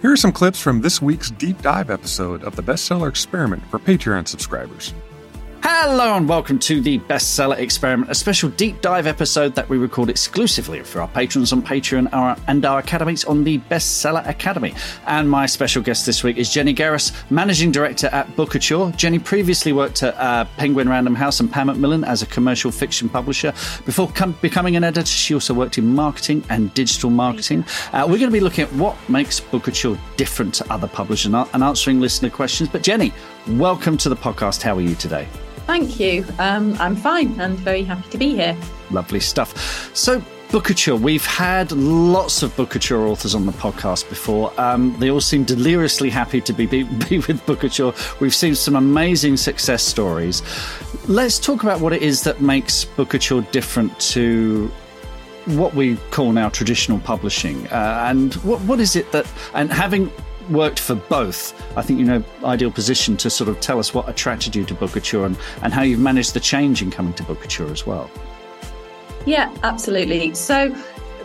Here are some clips from this week's deep dive episode of the Bestseller Experiment for Patreon subscribers. Hello and welcome to the Bestseller Experiment, a special deep dive episode that we record exclusively for our patrons on Patreon and our academies on the Bestseller Academy. And my special guest this week is Jenny Geras, Managing Director at Bookouture. Jenny previously worked at uh, Penguin Random House and Pan Macmillan as a commercial fiction publisher. Before com- becoming an editor, she also worked in marketing and digital marketing. Uh, we're going to be looking at what makes Bookouture different to other publishers and answering listener questions. But Jenny, welcome to the podcast. How are you today? Thank you. Um, I'm fine and very happy to be here. Lovely stuff. So, Bookouture, we've had lots of Bookouture authors on the podcast before. Um, they all seem deliriously happy to be, be, be with Bookouture. We've seen some amazing success stories. Let's talk about what it is that makes Bookouture different to what we call now traditional publishing. Uh, and what, what is it that, and having worked for both, I think you know ideal position to sort of tell us what attracted you to Bookouture and, and how you've managed the change in coming to Bookouture as well. Yeah, absolutely. So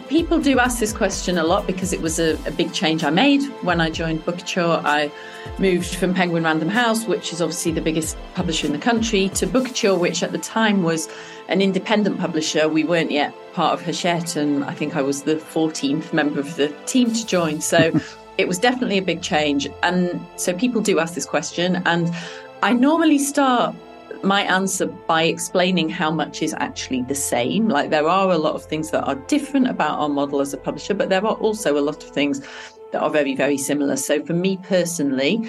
people do ask this question a lot because it was a, a big change I made when I joined Bookouture. I moved from Penguin Random House, which is obviously the biggest publisher in the country, to Bookouture, which at the time was an independent publisher. We weren't yet part of Hachette, and I think I was the 14th member of the team to join. So it was definitely a big change. And so people do ask this question. And I normally start my answer by explaining how much is actually the same. Like there are a lot of things that are different about our model as a publisher, but there are also a lot of things that are very, very similar. So for me personally,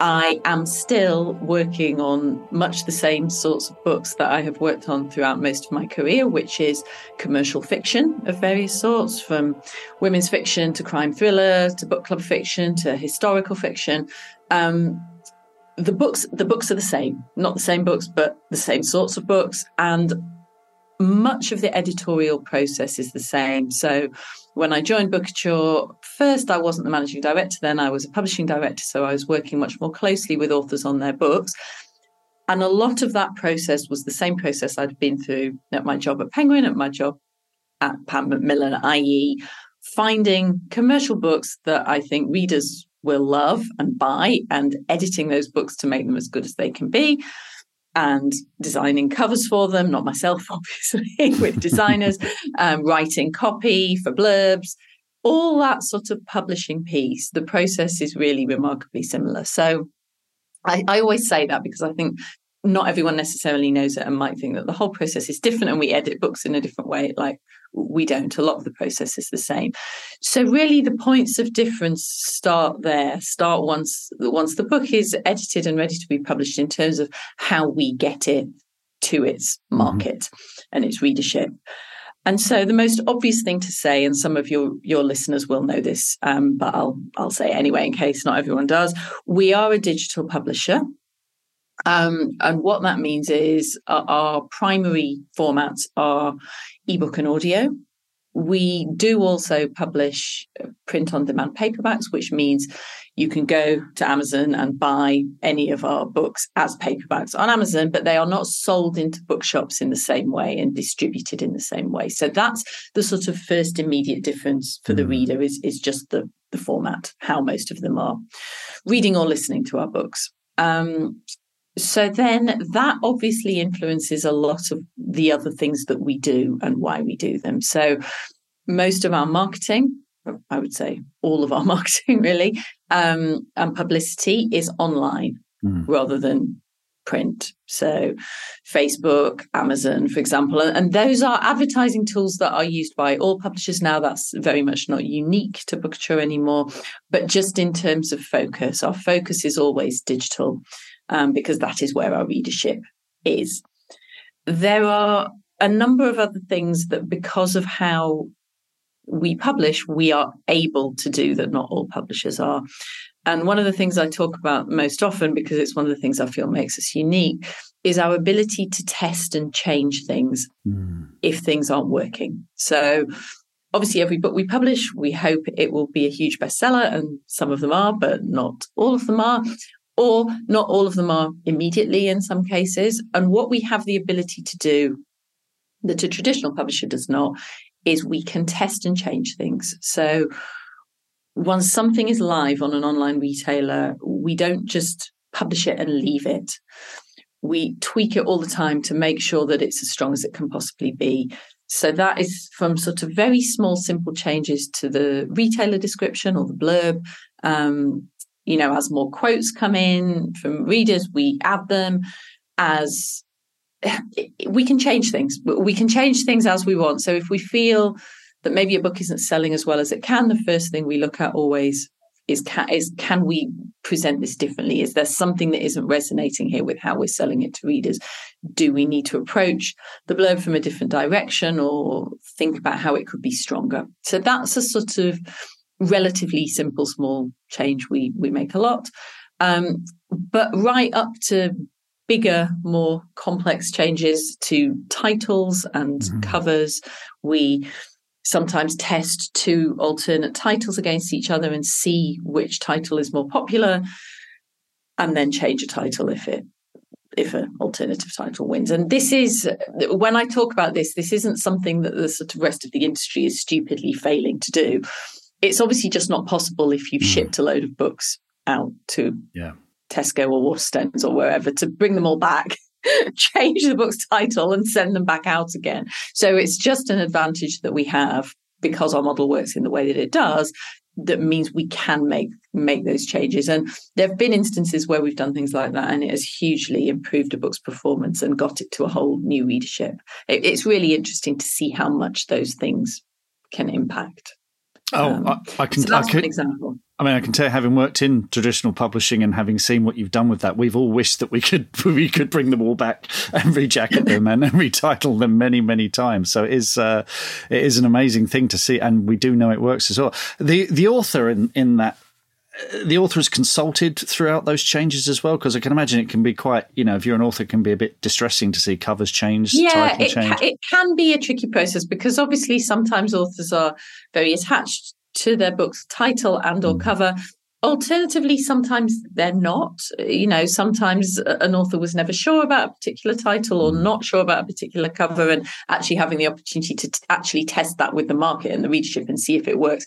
I am still working on much the same sorts of books that I have worked on throughout most of my career, which is commercial fiction of various sorts, from women's fiction to crime thriller to book club fiction to historical fiction. Um, the books, the books are the same, not the same books, but the same sorts of books, and much of the editorial process is the same. So when I joined Bookouture, first I wasn't the managing director, then I was a publishing director. So I was working much more closely with authors on their books. And a lot of that process was the same process I'd been through at my job at Penguin, at my job at Pan Macmillan, i.e., finding commercial books that I think readers will love and buy and editing those books to make them as good as they can be and designing covers for them, not myself, obviously, with designers, um, writing copy for blurbs, all that sort of publishing piece. The process is really remarkably similar. So I, I always say that because I think not everyone necessarily knows it and might think that the whole process is different and we edit books in a different way. Like we don't. A lot of the process is the same. So really the points of difference start there, start once once the book is edited and ready to be published in terms of how we get it to its mm-hmm. market mm-hmm. and its readership. And so the most obvious thing to say, and some of your your listeners will know this, um, but I'll I'll say it anyway in case not everyone does. We are a digital publisher. Um, and what that means is our, our primary formats are ebook and audio. We do also publish print on demand paperbacks, which means you can go to Amazon and buy any of our books as paperbacks on Amazon, but they are not sold into bookshops in the same way and distributed in the same way. So that's the sort of first immediate difference for the mm. reader is, is just the, the format, how most of them are reading or listening to our books. Um, so then that obviously influences a lot of the other things that we do and why we do them. So most of our marketing, I would say all of our marketing really, um, and publicity is online mm. rather than print. So Facebook, Amazon, for example, and those are advertising tools that are used by all publishers now. That's very much not unique to Bookouture anymore, but just in terms of focus, our focus is always digital um, because that is where our readership is. There are a number of other things that, because of how we publish, we are able to do that not all publishers are. And one of the things I talk about most often, because it's one of the things I feel makes us unique, is our ability to test and change things mm. if things aren't working. So, obviously, every book we publish, we hope it will be a huge bestseller, and some of them are, but not all of them are or not all of them are immediately in some cases. And what we have the ability to do that a traditional publisher does not is we can test and change things. So once something is live on an online retailer, we don't just publish it and leave it. We tweak it all the time to make sure that it's as strong as it can possibly be. So that is from sort of very small, simple changes to the retailer description or the blurb. Um, you know, as more quotes come in from readers, we add them as we can change things. We can change things as we want. So if we feel that maybe a book isn't selling as well as it can, the first thing we look at always is can, is can we present this differently? Is there something that isn't resonating here with how we're selling it to readers? Do we need to approach the blurb from a different direction or think about how it could be stronger? So that's a sort of relatively simple, small change we we make a lot. Um, but right up to bigger, more complex changes to titles and mm-hmm. covers, we sometimes test two alternate titles against each other and see which title is more popular and then change a title if it if an alternative title wins and this is when i talk about this this isn't something that the sort of rest of the industry is stupidly failing to do it's obviously just not possible if you've mm. shipped a load of books out to yeah. tesco or waterstones or wherever to bring them all back change the book's title and send them back out again. So it's just an advantage that we have because our model works in the way that it does that means we can make make those changes and there have been instances where we've done things like that and it has hugely improved a book's performance and got it to a whole new readership it, it's really interesting to see how much those things can impact oh um, I, I, can so that's I can, an example I mean, I can tell, you, having worked in traditional publishing and having seen what you've done with that, we've all wished that we could we could bring them all back and rejacket them and, and retitle them many many times. So it is uh, it is an amazing thing to see, and we do know it works as well. The the author in in that the author is consulted throughout those changes as well because i can imagine it can be quite you know if you're an author it can be a bit distressing to see covers change yeah it, change. Ca- it can be a tricky process because obviously sometimes authors are very attached to their book's title and or mm. cover alternatively sometimes they're not you know sometimes an author was never sure about a particular title or mm. not sure about a particular cover and actually having the opportunity to t- actually test that with the market and the readership and see if it works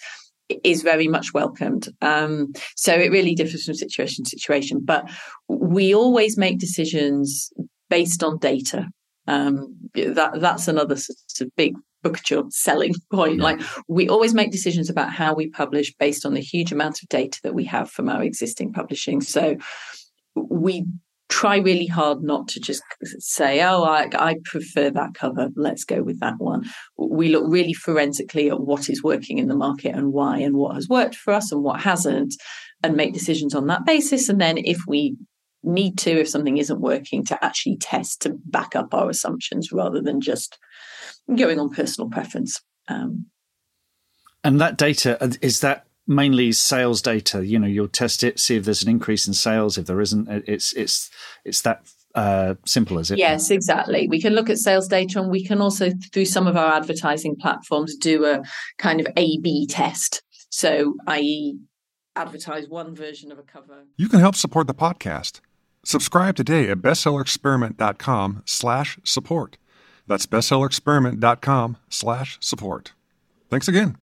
is very much welcomed um, so it really differs from situation to situation but we always make decisions based on data um, that that's another sort of big Bookouture selling point. Yeah. Like we always make decisions about how we publish based on the huge amount of data that we have from our existing publishing. So we try really hard not to just say, oh, I, I prefer that cover. Let's go with that one. We look really forensically at what is working in the market and why and what has worked for us and what hasn't and make decisions on that basis. And then if we need to, if something isn't working, to actually test to back up our assumptions rather than just going on personal preference. Um, and that data is that mainly sales data. You know, you'll test it, see if there's an increase in sales. If there isn't, it's it's it's that uh, simple as it. Yes, exactly. We can look at sales data, and we can also through some of our advertising platforms do a kind of A/B test. So, i.e., advertise one version of a cover. You can help support the podcast. Subscribe today at bestsellerexperiment.com slash support. That's bestsellerexperiment.com slash support. Thanks again.